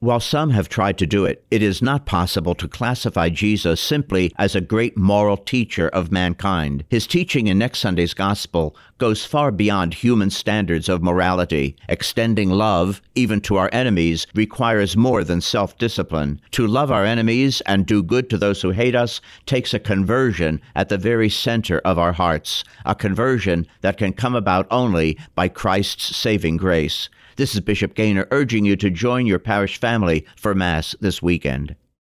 While some have tried to do it, it is not possible to classify Jesus simply as a great moral teacher of mankind. His teaching in next Sunday's Gospel goes far beyond human standards of morality. Extending love, even to our enemies, requires more than self discipline. To love our enemies and do good to those who hate us takes a conversion at the very center of our hearts, a conversion that can come about only by Christ's saving grace. This is Bishop Gainer urging you to join your parish family for Mass this weekend.